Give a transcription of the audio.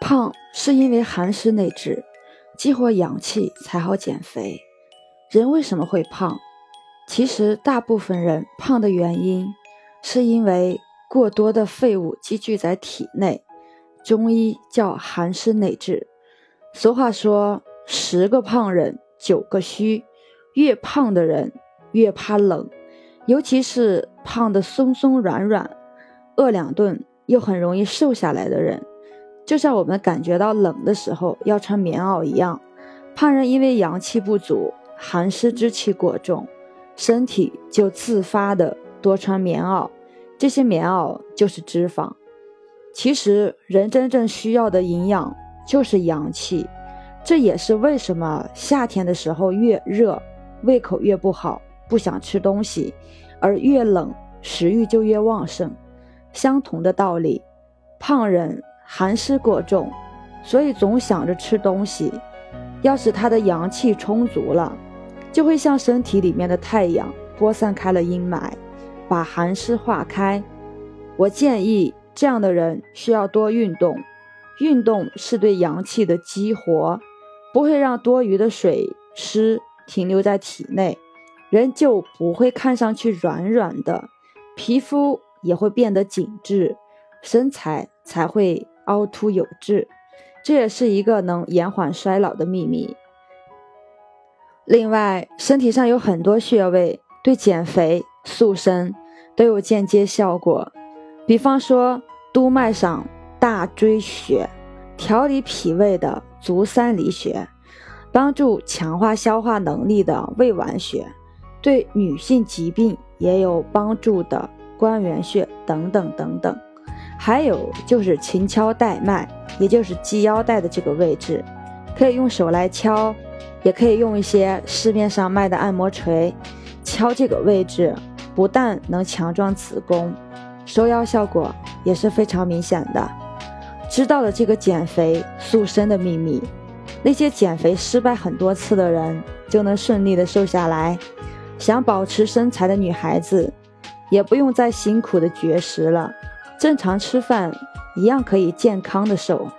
胖是因为寒湿内滞，激活阳气才好减肥。人为什么会胖？其实大部分人胖的原因，是因为过多的废物积聚在体内，中医叫寒湿内滞。俗话说，十个胖人九个虚，越胖的人越怕冷，尤其是胖的松松软软、饿两顿又很容易瘦下来的人。就像我们感觉到冷的时候要穿棉袄一样，胖人因为阳气不足，寒湿之气过重，身体就自发的多穿棉袄，这些棉袄就是脂肪。其实人真正需要的营养就是阳气，这也是为什么夏天的时候越热，胃口越不好，不想吃东西，而越冷食欲就越旺盛。相同的道理，胖人。寒湿过重，所以总想着吃东西。要是他的阳气充足了，就会像身体里面的太阳，播散开了阴霾，把寒湿化开。我建议这样的人需要多运动，运动是对阳气的激活，不会让多余的水湿停留在体内，人就不会看上去软软的，皮肤也会变得紧致，身材才会。凹凸有致，这也是一个能延缓衰老的秘密。另外，身体上有很多穴位对减肥塑身都有间接效果。比方说，督脉上大椎穴，调理脾胃的足三里穴，帮助强化消化能力的胃脘穴，对女性疾病也有帮助的关元穴等等等等。还有就是勤敲带脉，也就是系腰带的这个位置，可以用手来敲，也可以用一些市面上卖的按摩锤敲这个位置，不但能强壮子宫，收腰效果也是非常明显的。知道了这个减肥塑身的秘密，那些减肥失败很多次的人就能顺利的瘦下来。想保持身材的女孩子，也不用再辛苦的绝食了。正常吃饭一样可以健康的瘦。